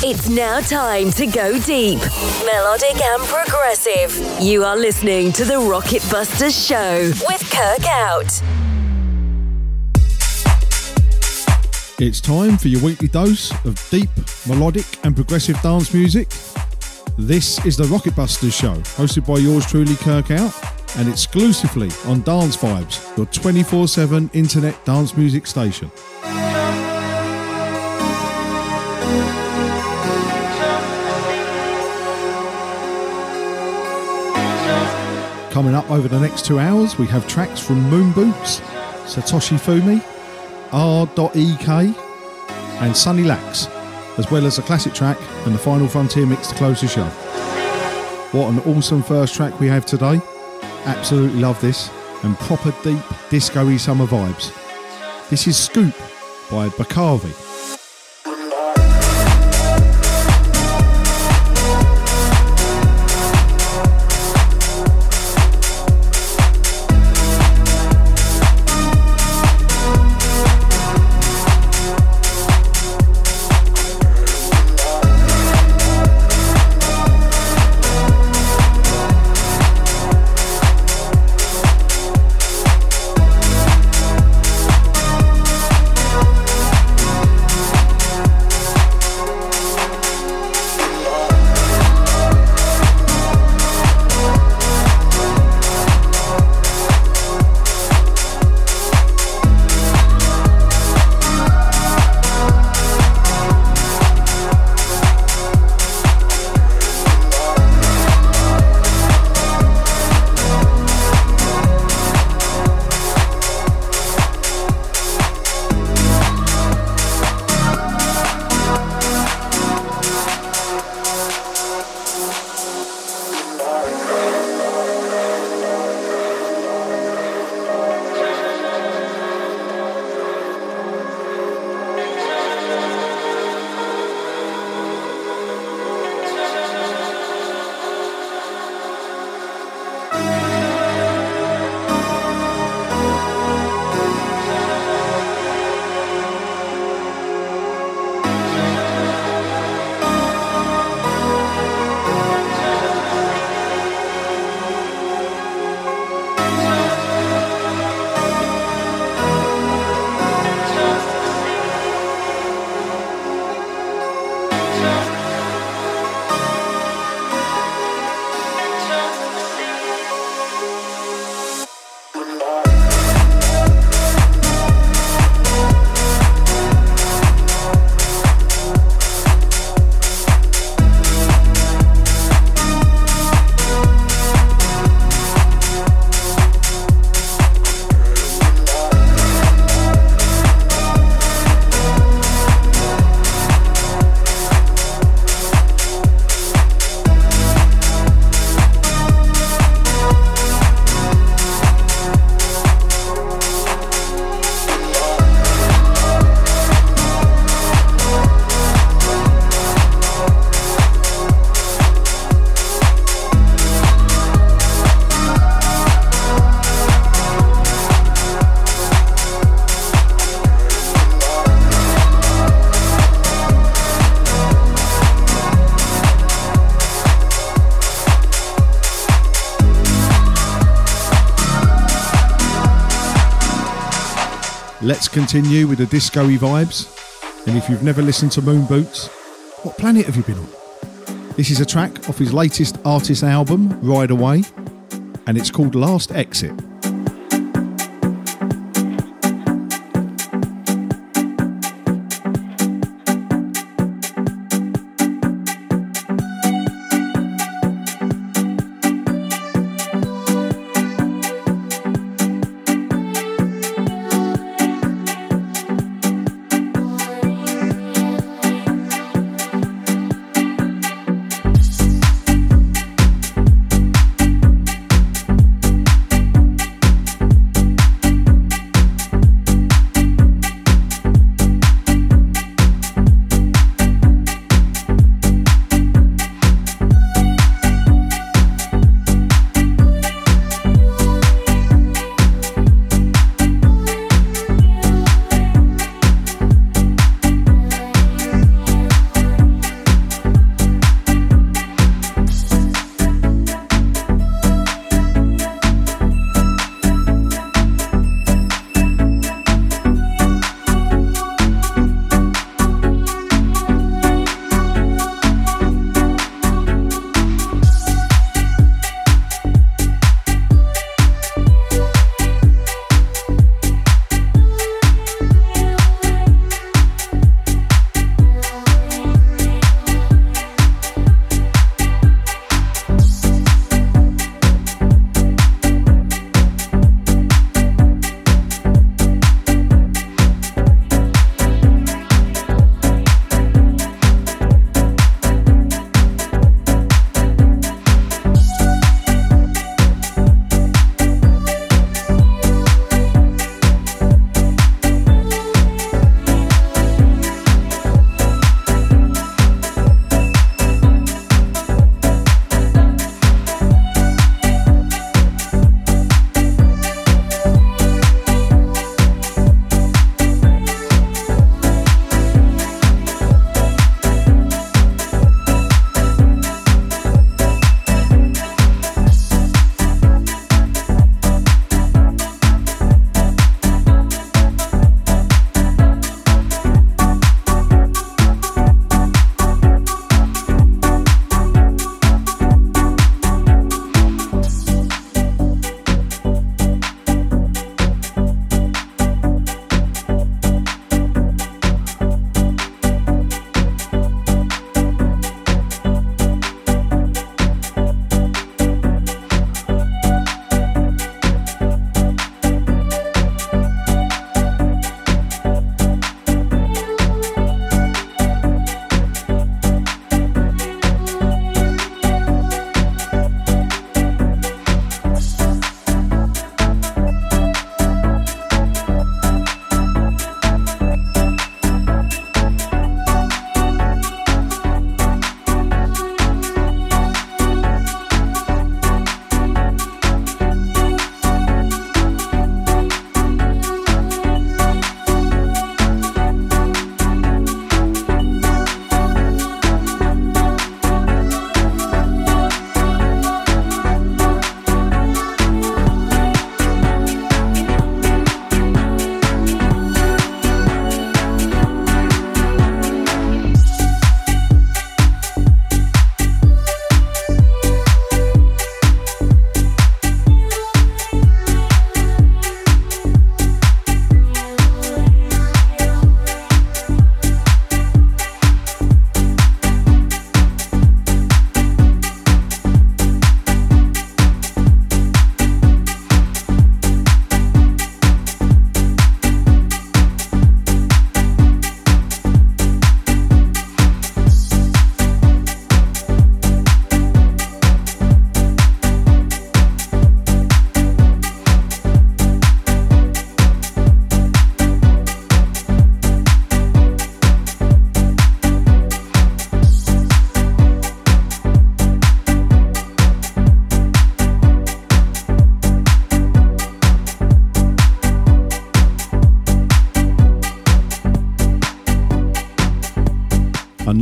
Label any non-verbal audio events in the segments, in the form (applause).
It's now time to go deep, melodic and progressive. You are listening to the Rocket Busters Show with Kirk Out. It's time for your weekly dose of deep, melodic, and progressive dance music. This is the Rocket Busters Show, hosted by yours truly, Kirk Out, and exclusively on Dance Vibez, your 24 7 internet dance music station. Coming up over the next two hours, we have tracks from Moon Boots, Satoshi Fumi, R.EK, and Sunny Lax, as well as a classic track and the final Frontier mix to close the show. What an awesome first track we have today. Absolutely love this, and proper deep disco summer vibes. This is Scoop by Bakavi. Let's continue with the disco vibes. And if you've never listened to Moon Boots, what planet have you been on? This is a track off his latest artist album, Ride Away, and it's called Last Exit.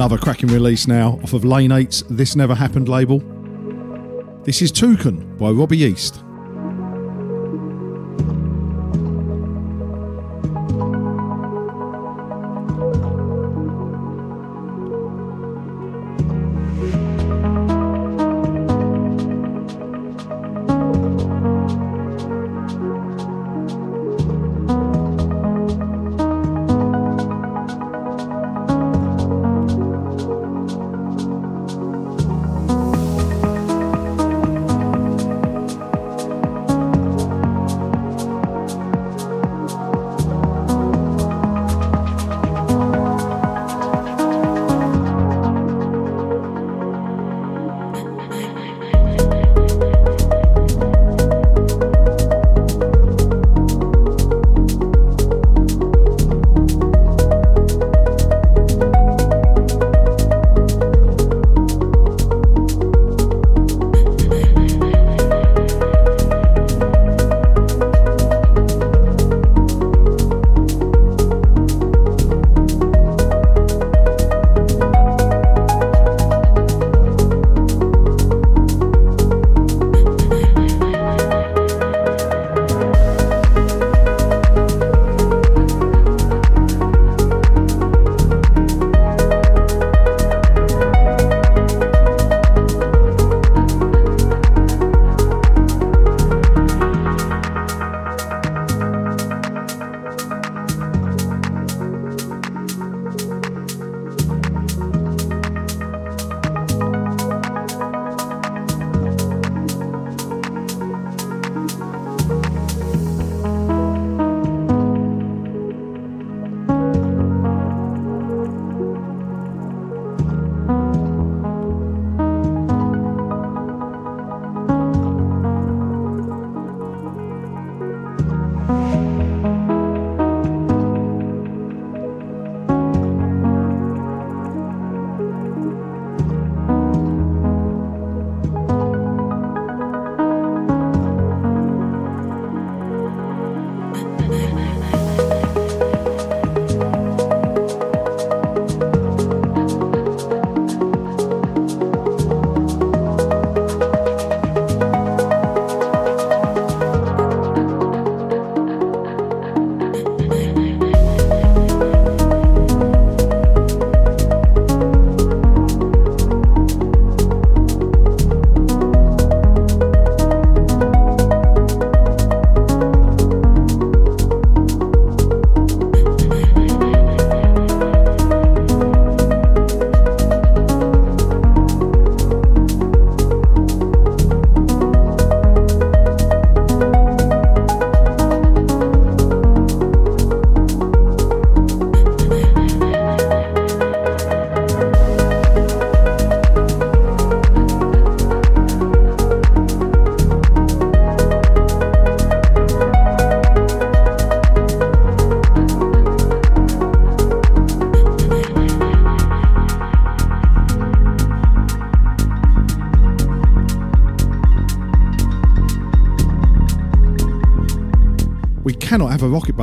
Another cracking release now off of Lane 8's This Never Happened label. This is Toucan by Robbie East.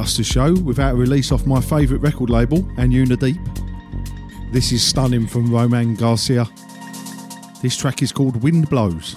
A Rocket Buster show without a release off my favourite record label, Anjunadeep. This is stunning from Romain Garcia. This track is called Wind Blows.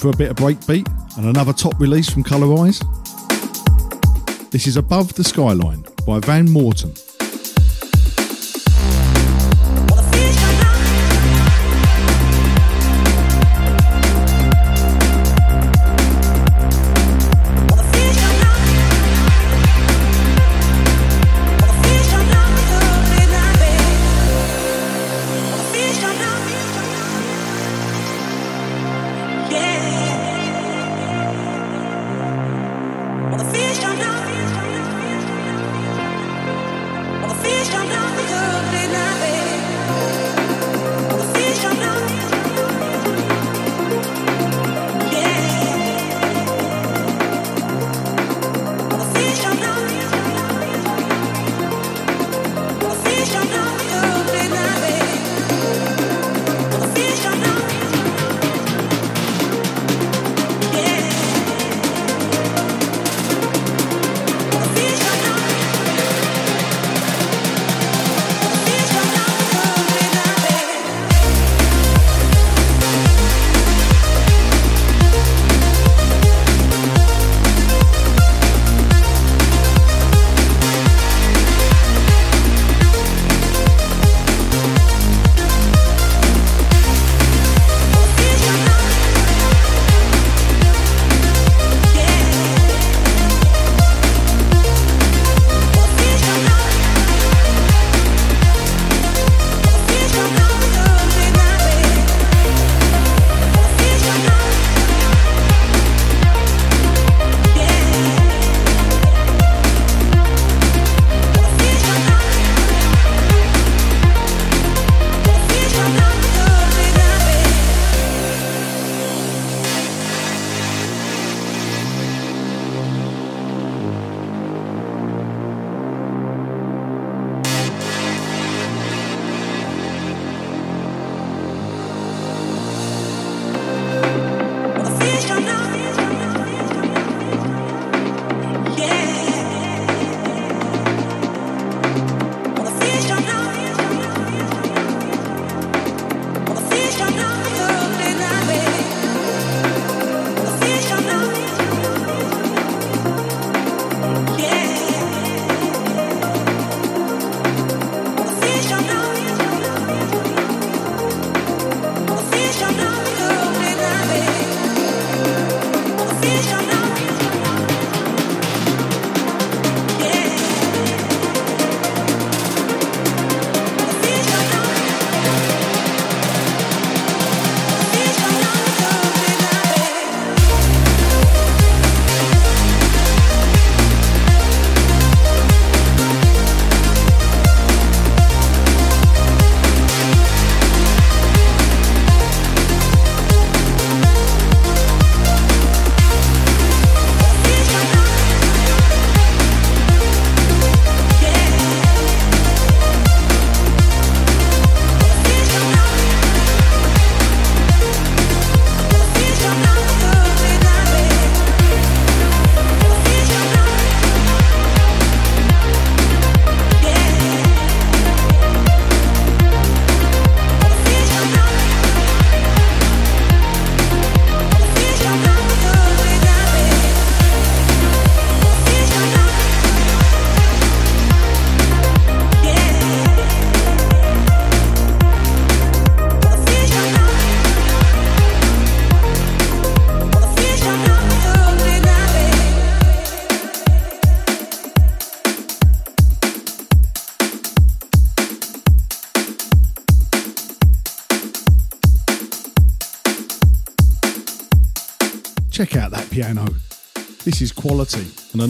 For a bit of breakbeat and another top release from Colorize. This is Above the Skyline by Van Morton.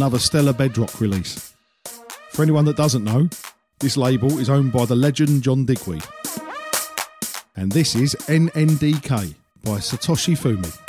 Another stellar bedrock release. For anyone that doesn't know, this label is owned by the legend John Digweed. And this is NNDK by Satoshi Fumi.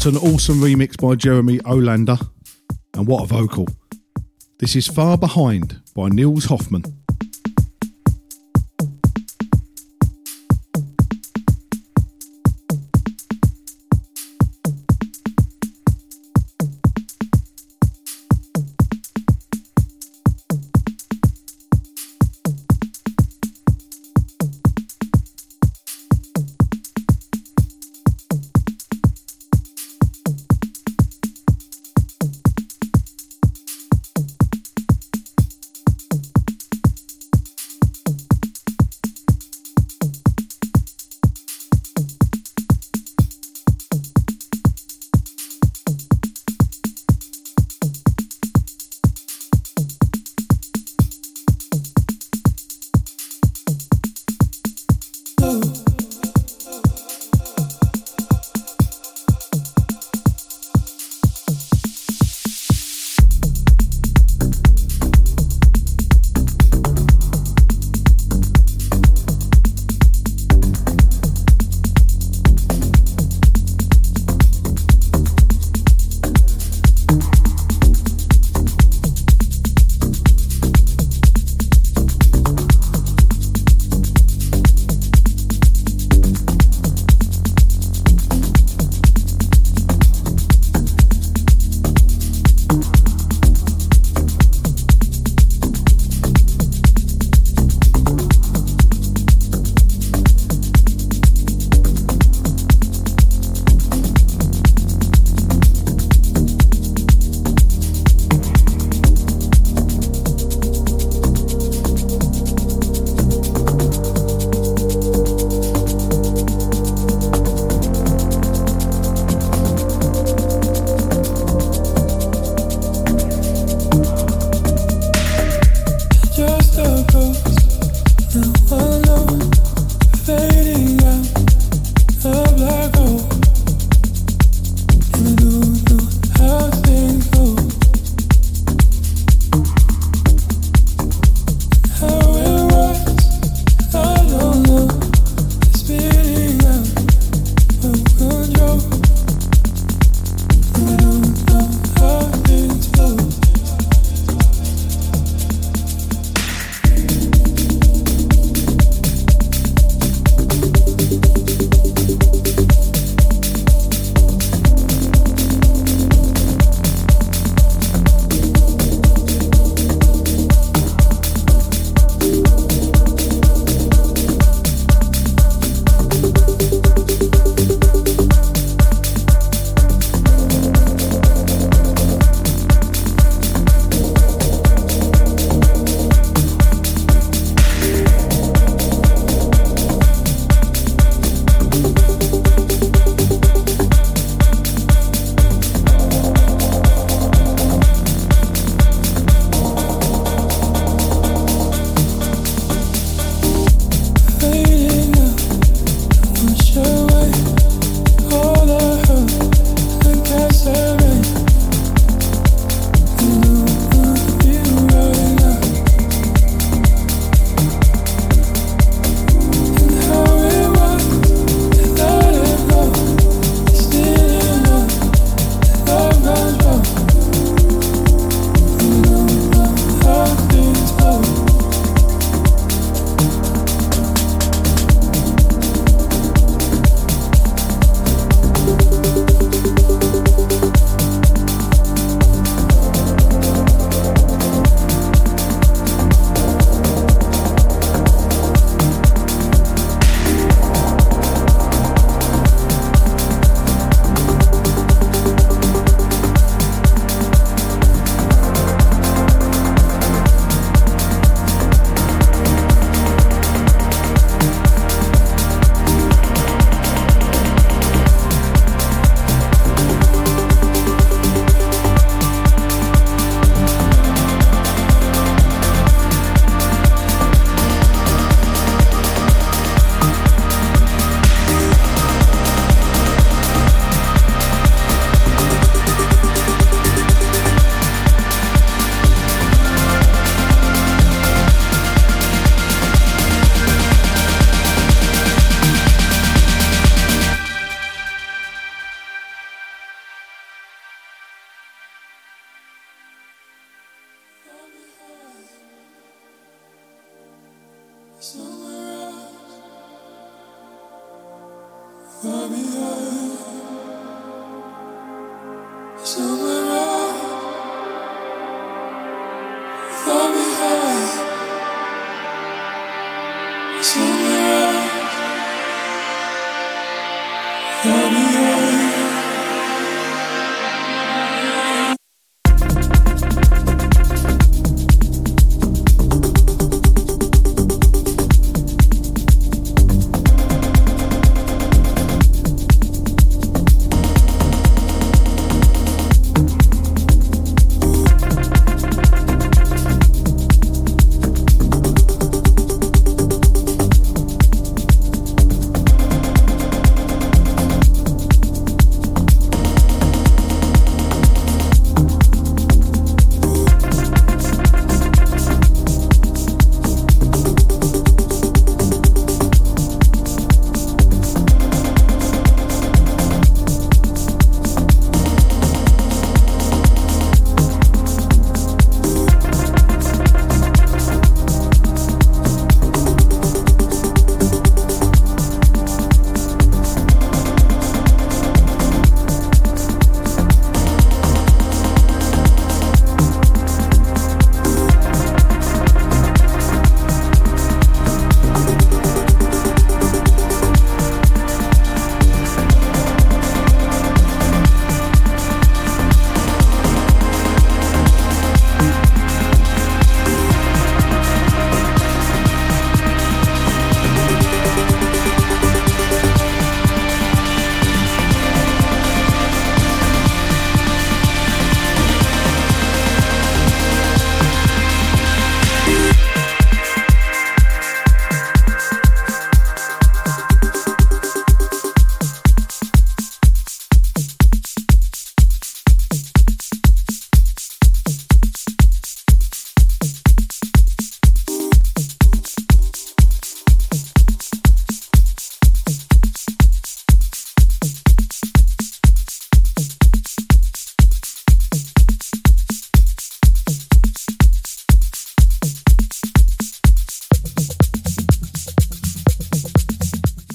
What an awesome remix by Jeremy Olander. And what a vocal. This is Far Behind by Nils Hoffmann.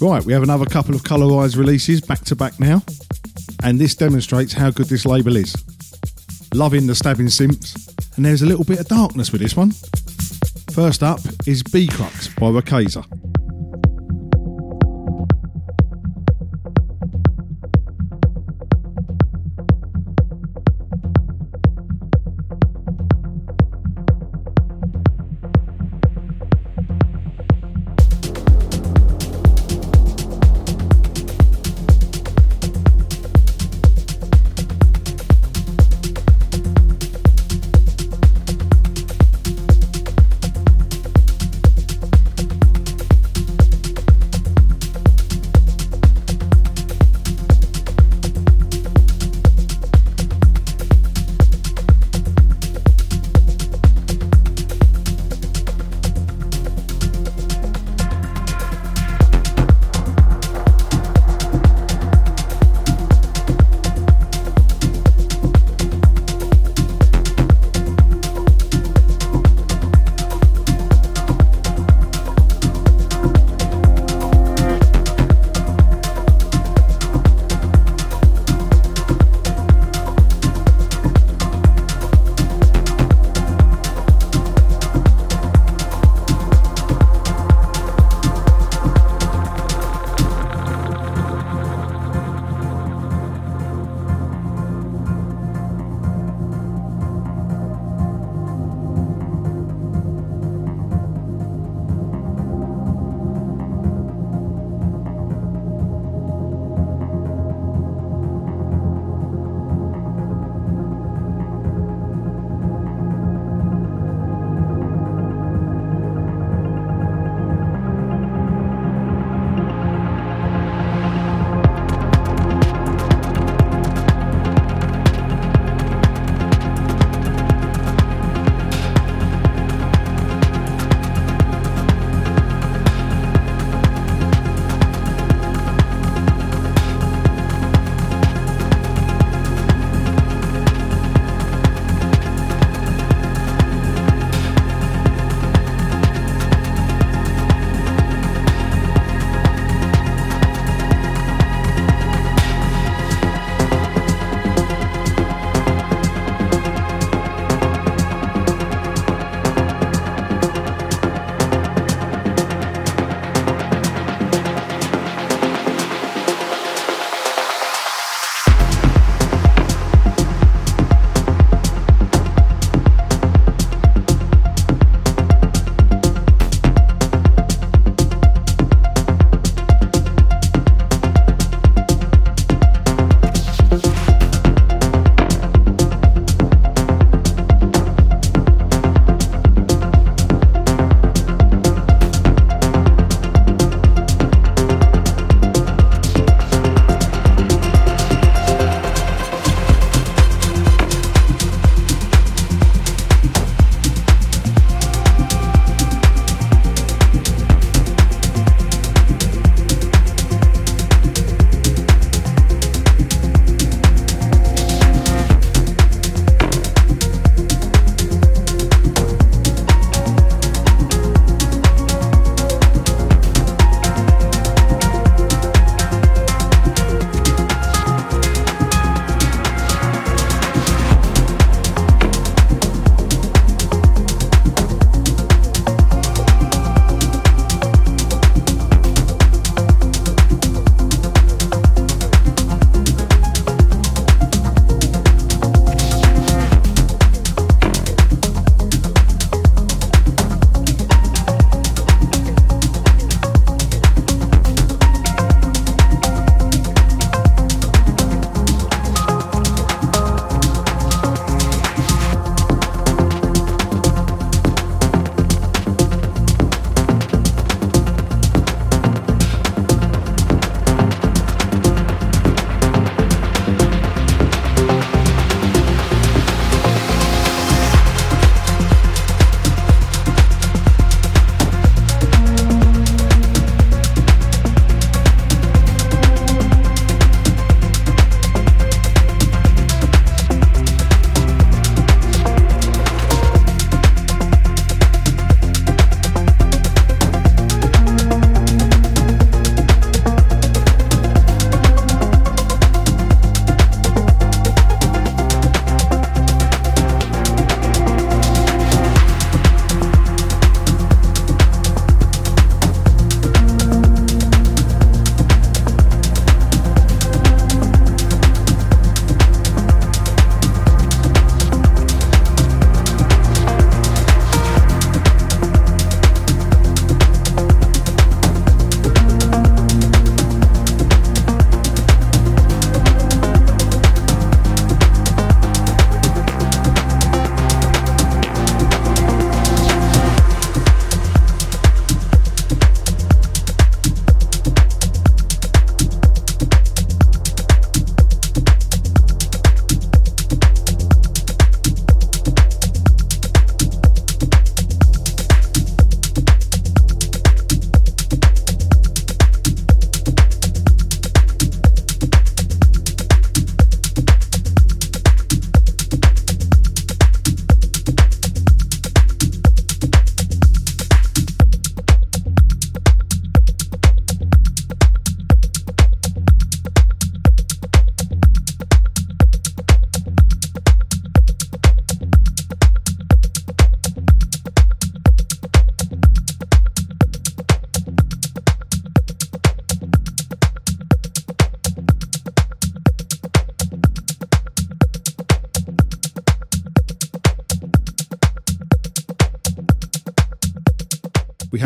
Right, we have another couple of Colorized releases back to back now, and this demonstrates how good this label is. Loving the stabbing synths, and there's a little bit of darkness with this one. First up is B Crux by Rakeza.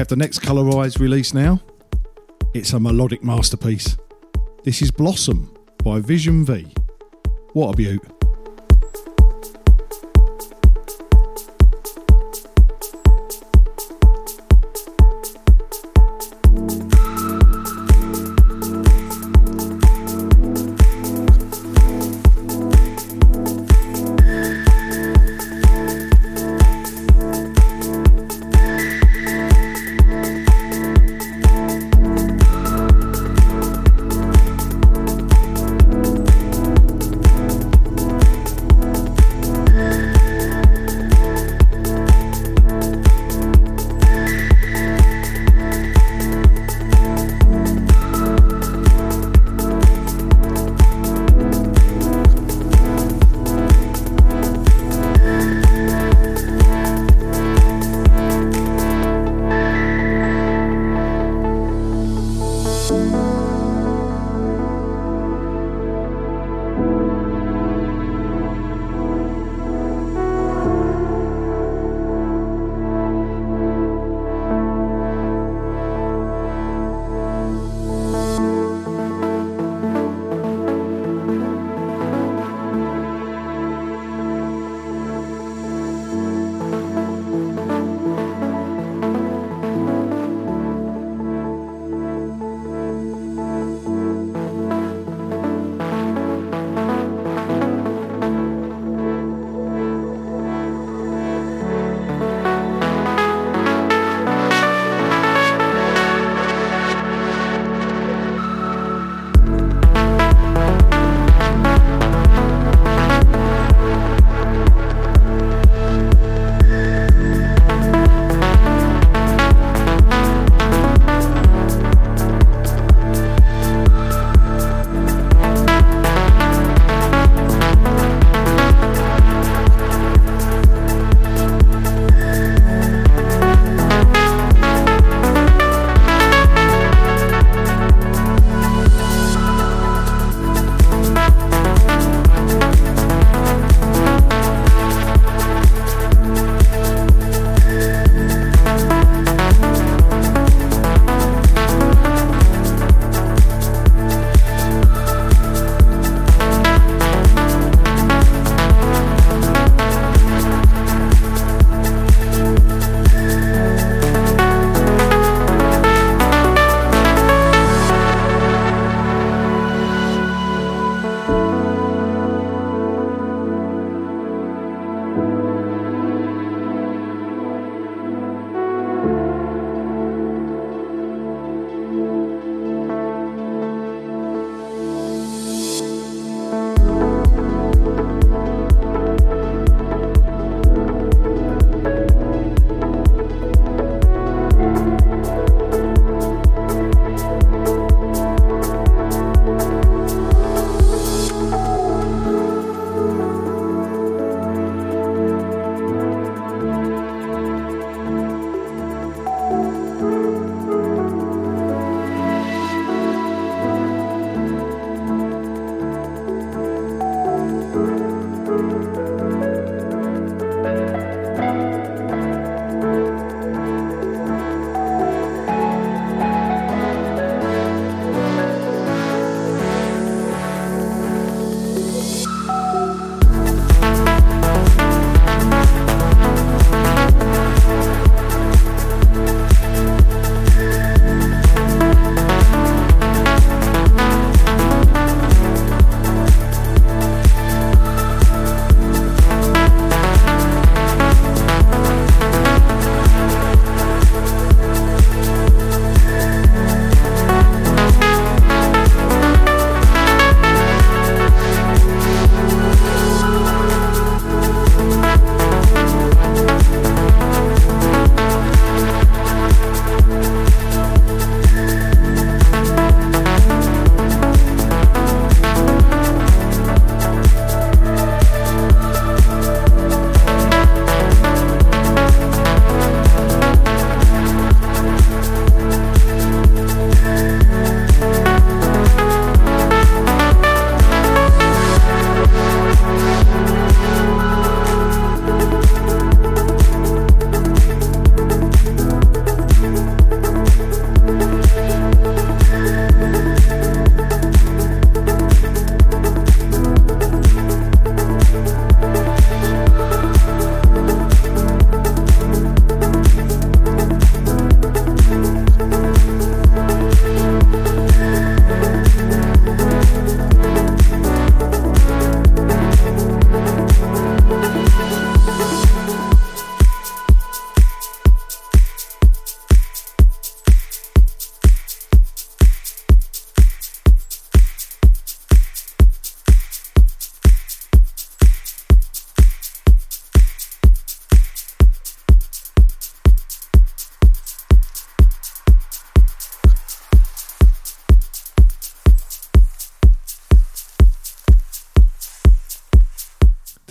The next colorized release now. It's a melodic masterpiece. This is Blossom by Vision V. What a beaut.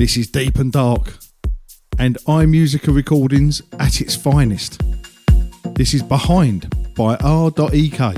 This is Deep and Dark and iMusica recordings at its finest. This is Behind by R.EK.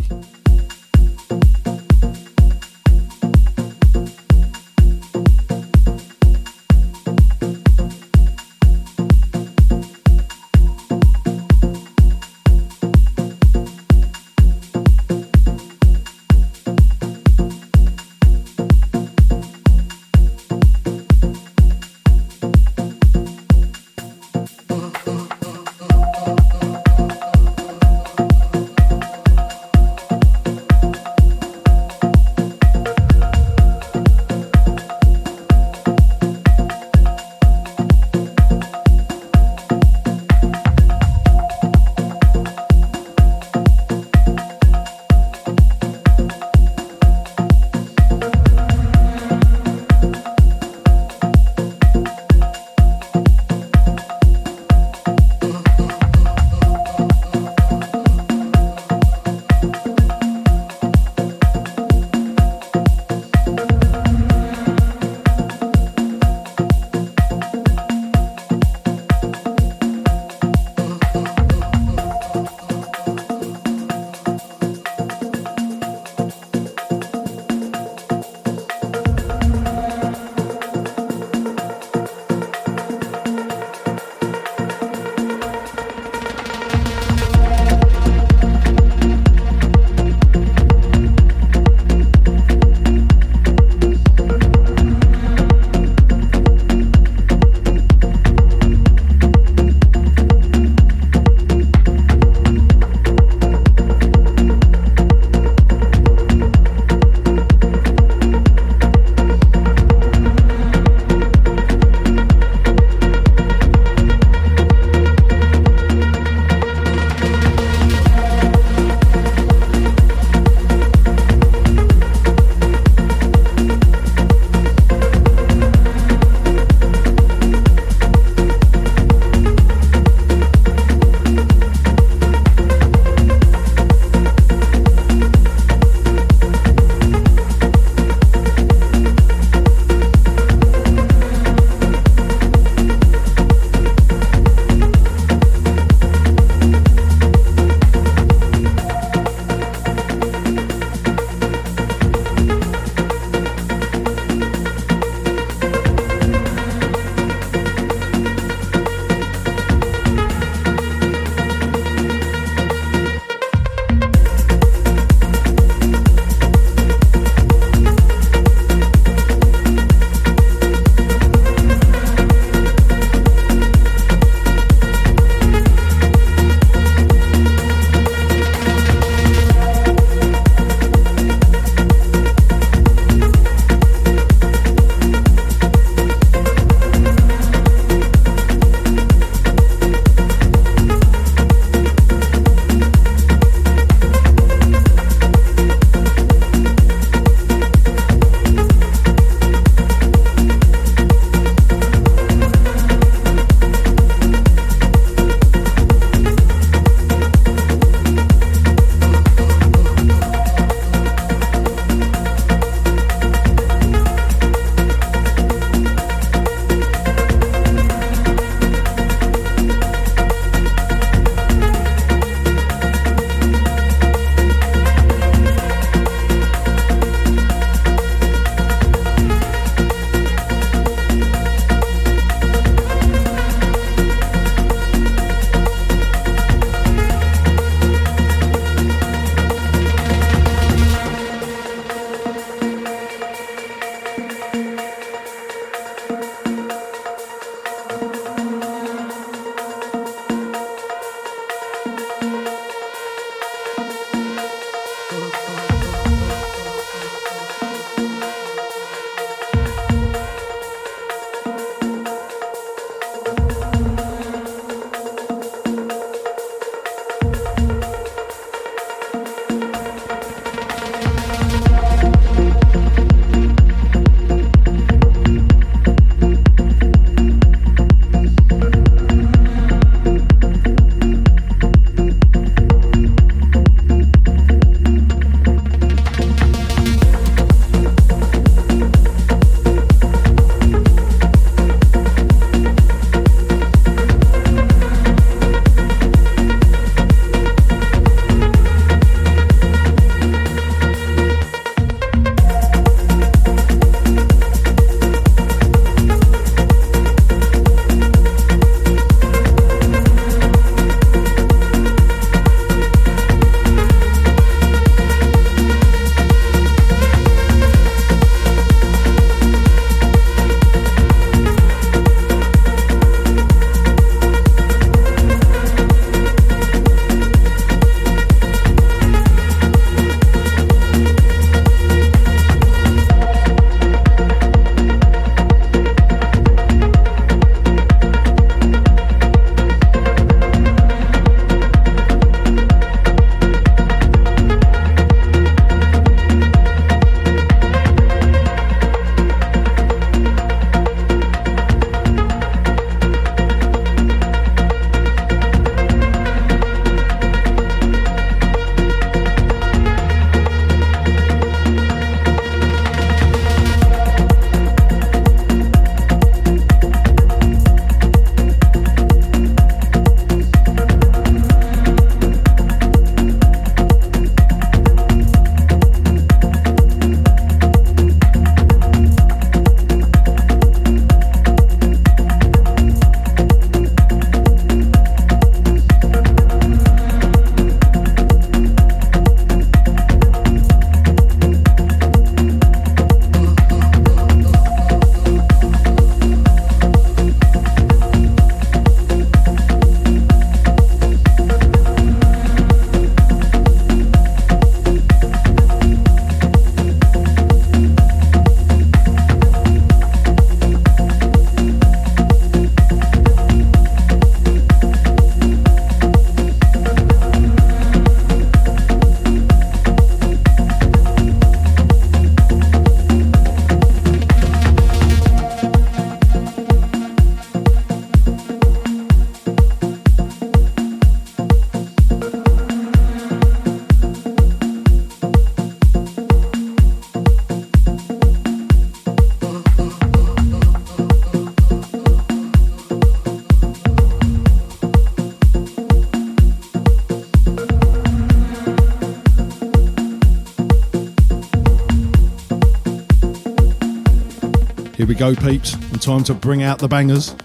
go, peeps, and time to bring out the bangers.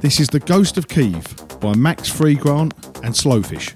This is The Ghost of Kiev by Max Freegrant and Slowfish.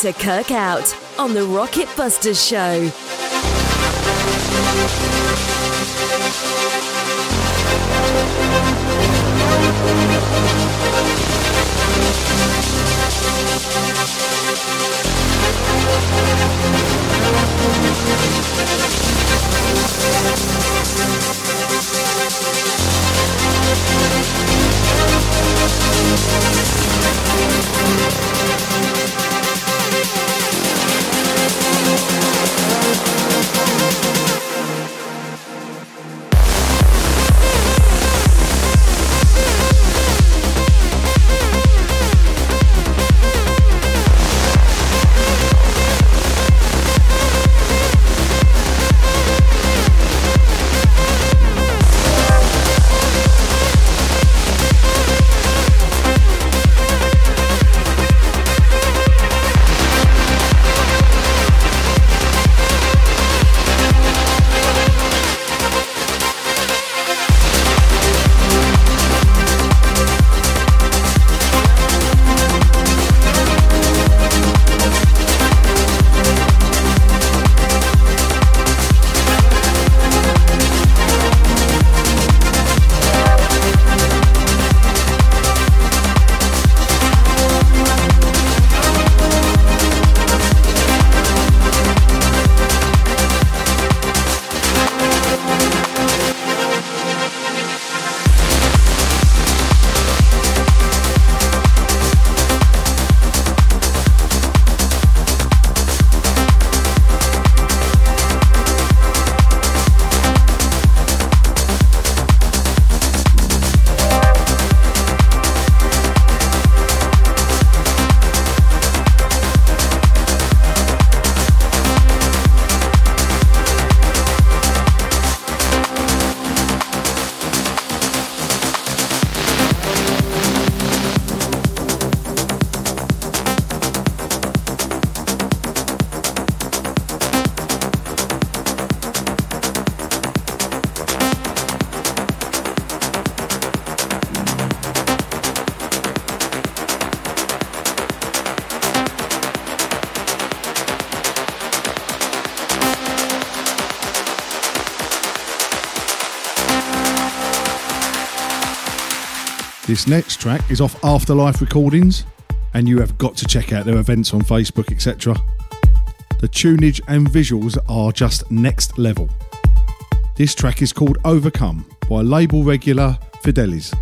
To Kirk Out on the Rocket Busters Show. This next track is off Afterlife Recordings, and you have got to check out their events on Facebook, etc. The tunage and visuals are just next level. This track is called Overcome by label regular Fideles.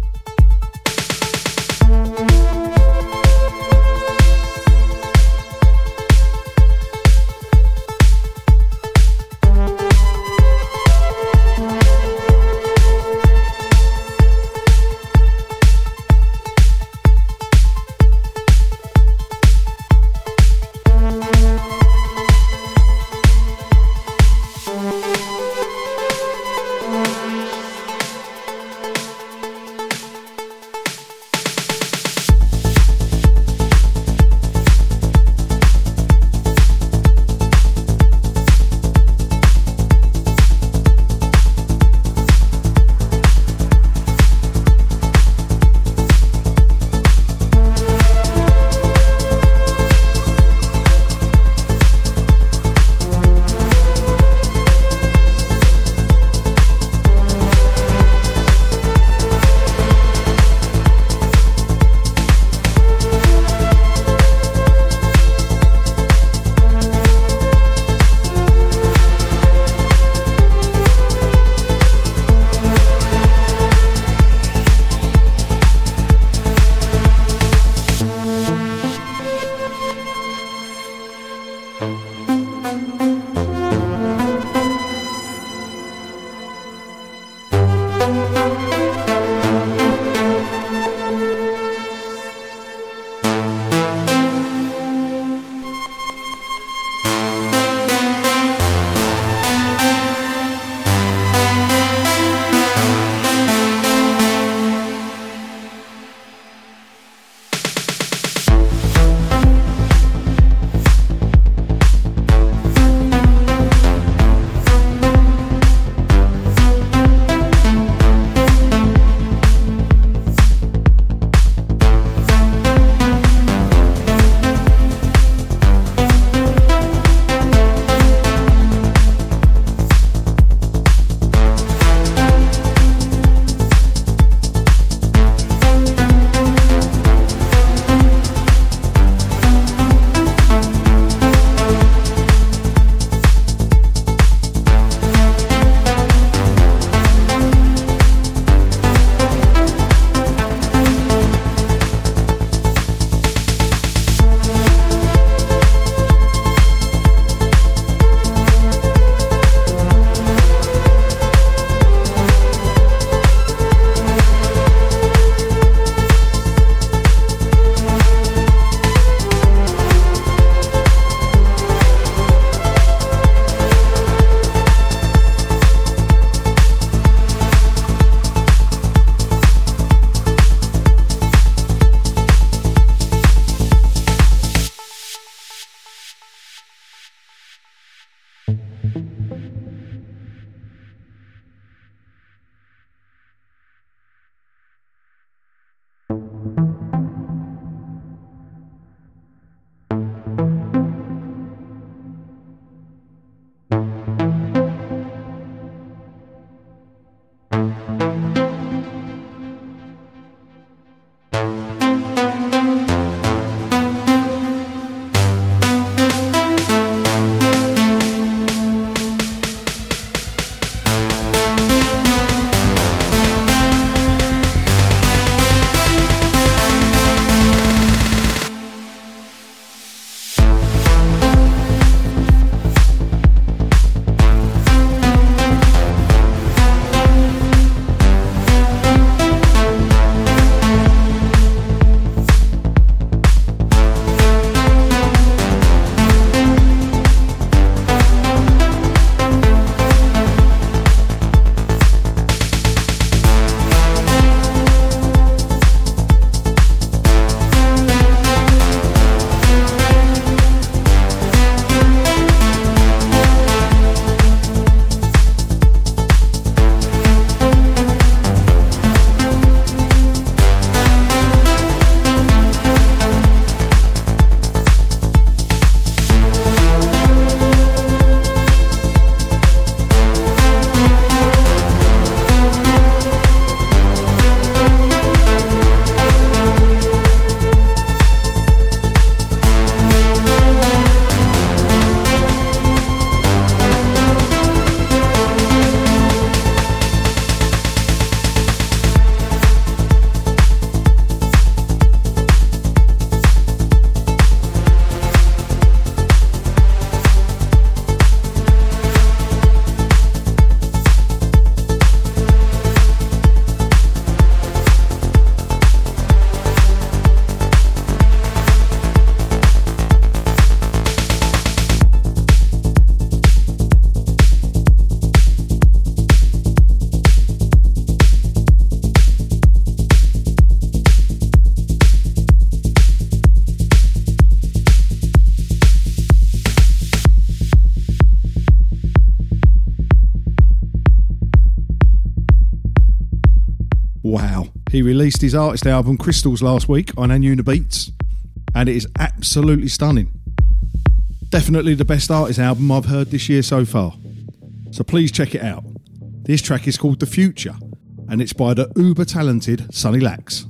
Released his artist album Crystals last week on Anjunabeats, and it is absolutely stunning. Definitely the best artist album I've heard this year so far. So please check it out. This track is called The Future, and it's by the uber talented Sunny Lax.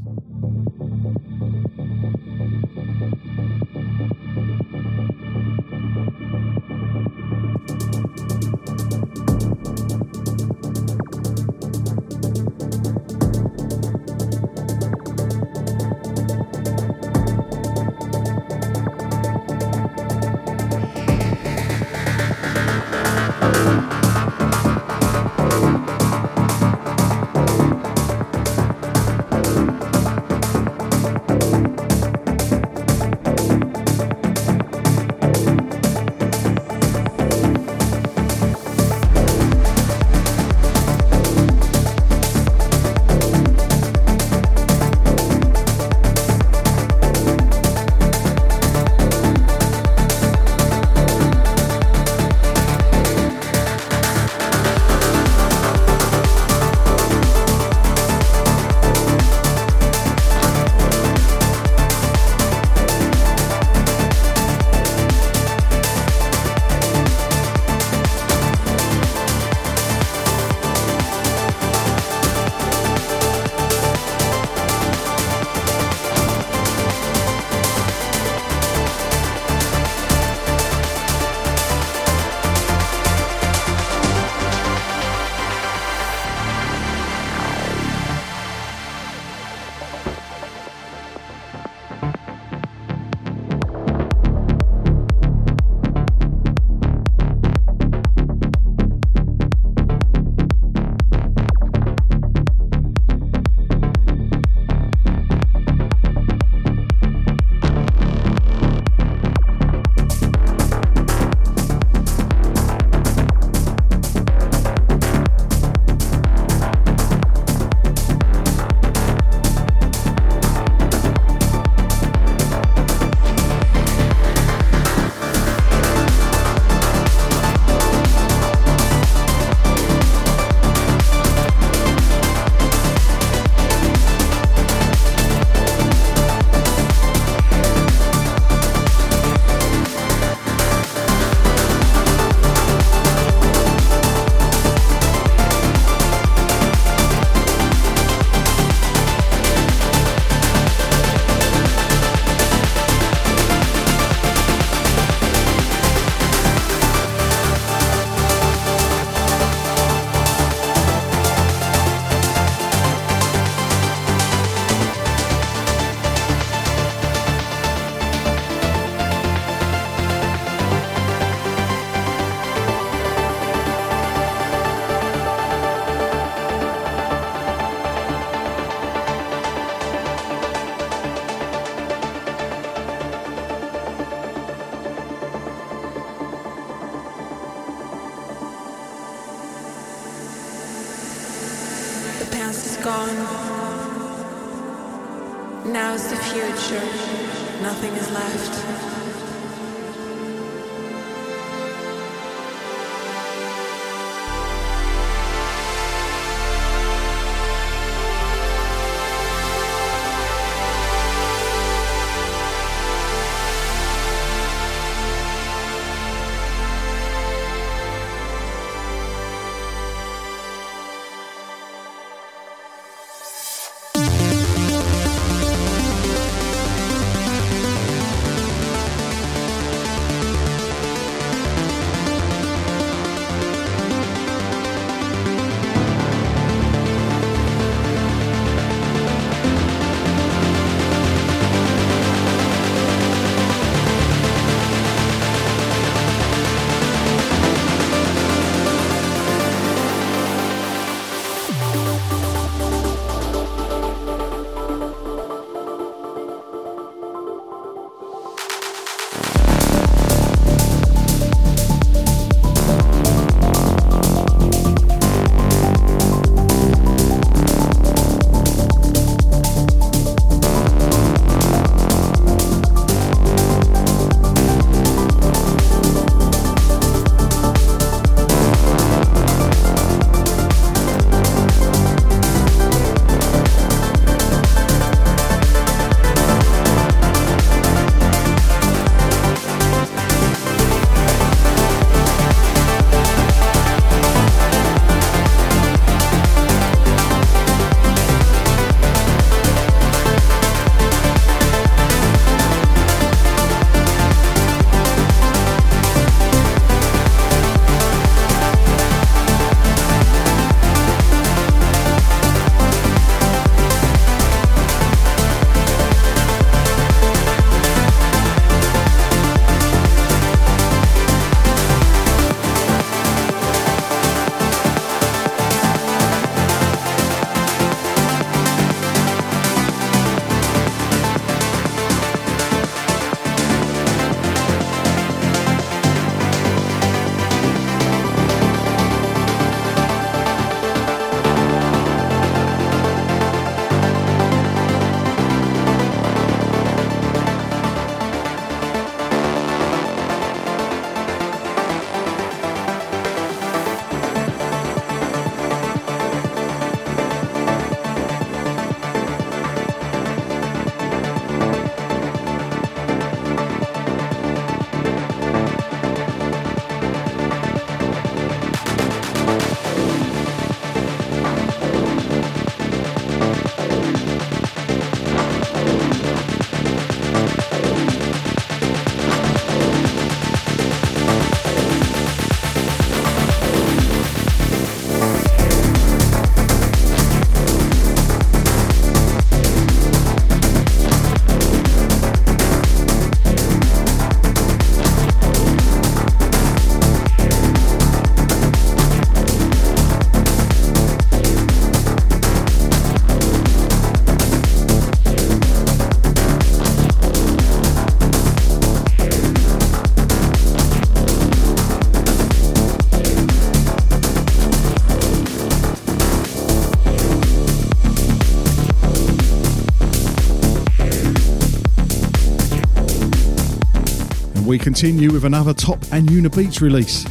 Continue with another top Anjunabeats release,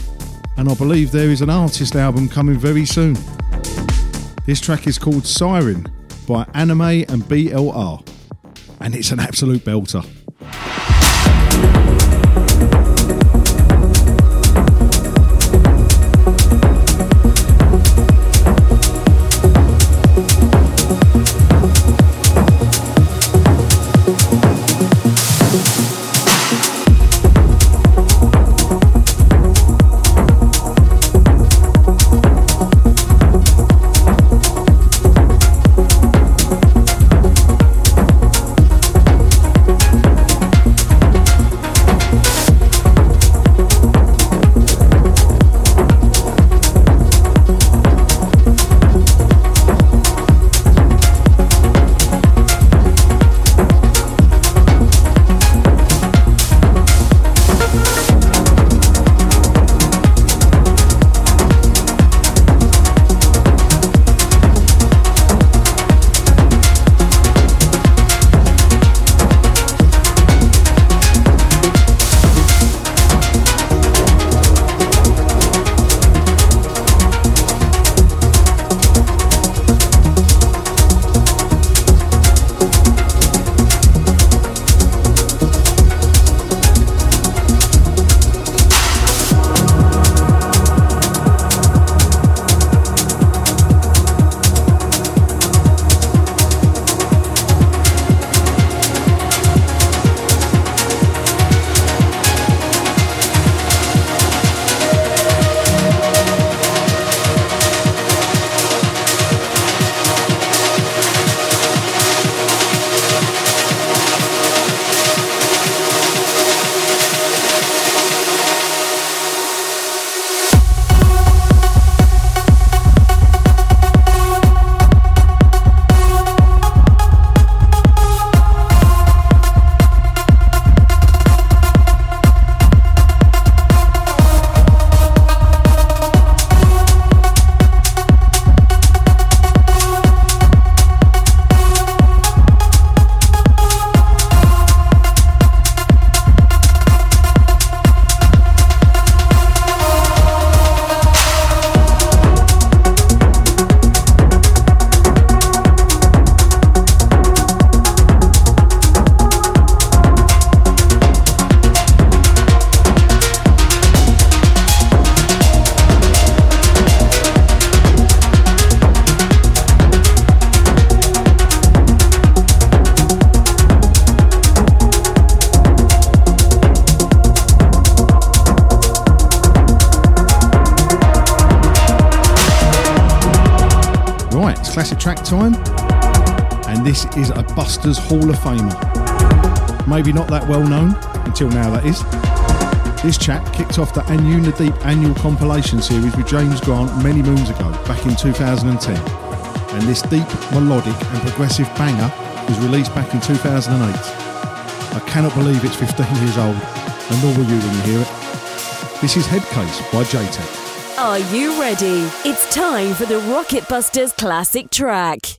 and I believe there is an artist album coming very soon. This track is called Siren by Anime and BLR, and it's an absolute belter. Hall of Famer. Maybe not that well known, until now that is. This chat kicked off the Anjuna Deep annual compilation series with James Grant many moons ago, back in 2010. And this deep, melodic and progressive banger was released back in 2008. I cannot believe it's 15 (laughs) years old, and nor will you when you hear it. This is Headcase by Jaytech. Are you ready? It's time for the Rocket Busters classic track.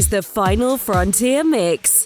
Is the Final Frontier Mix.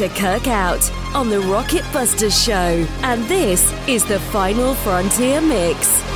To Kirk Out on the Rocket Busters Show, and this is the Final Frontier Mix.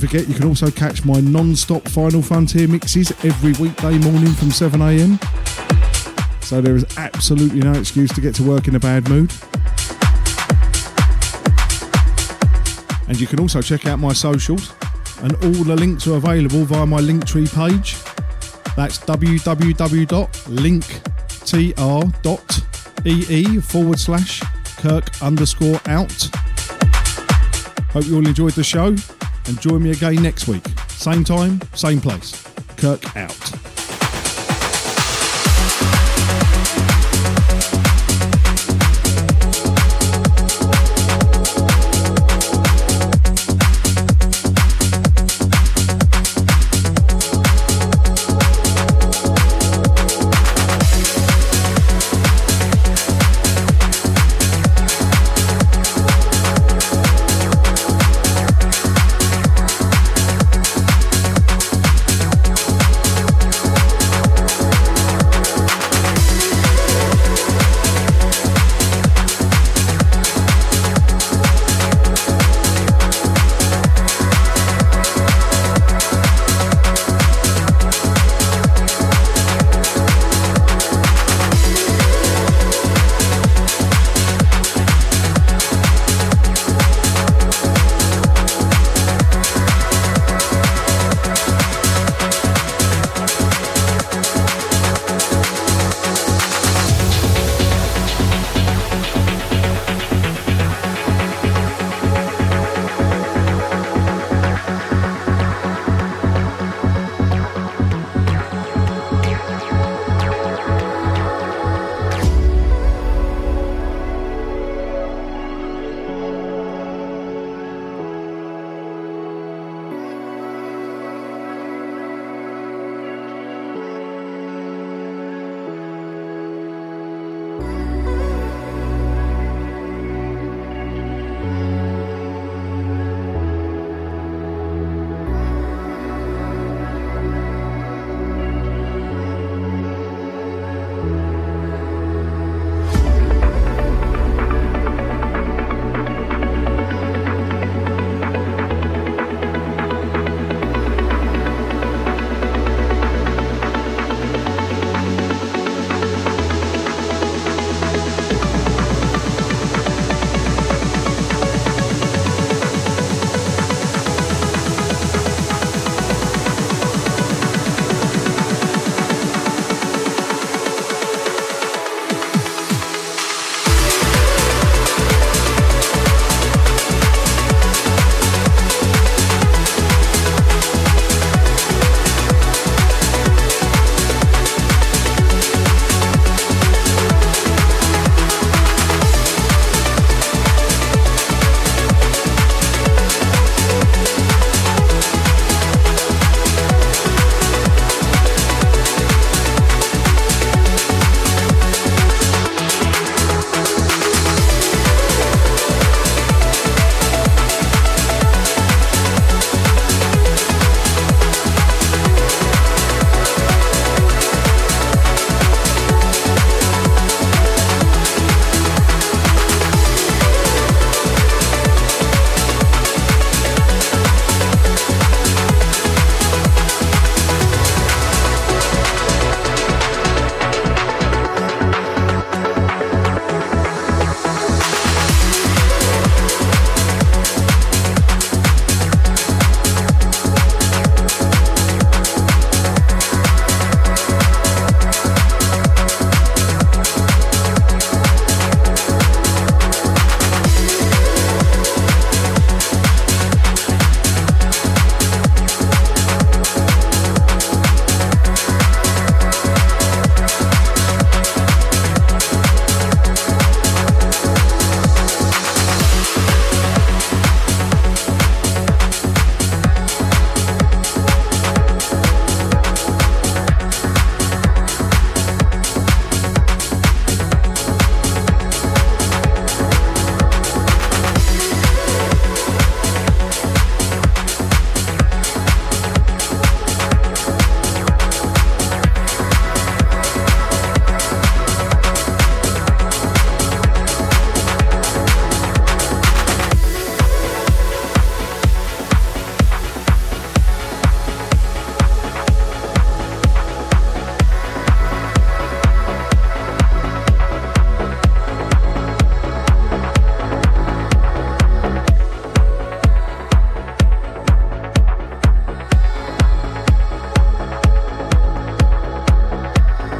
Don't forget, you can also catch my non stop Final Frontier mixes every weekday morning from 7am. So there is absolutely no excuse to get to work in a bad mood. And you can also check out my socials, and all the links are available via my Linktree page. That's www.linktr.ee forward slash Kirk underscore out. Hope you all enjoyed the show and join me again next week. Same time, same place. Kirk out.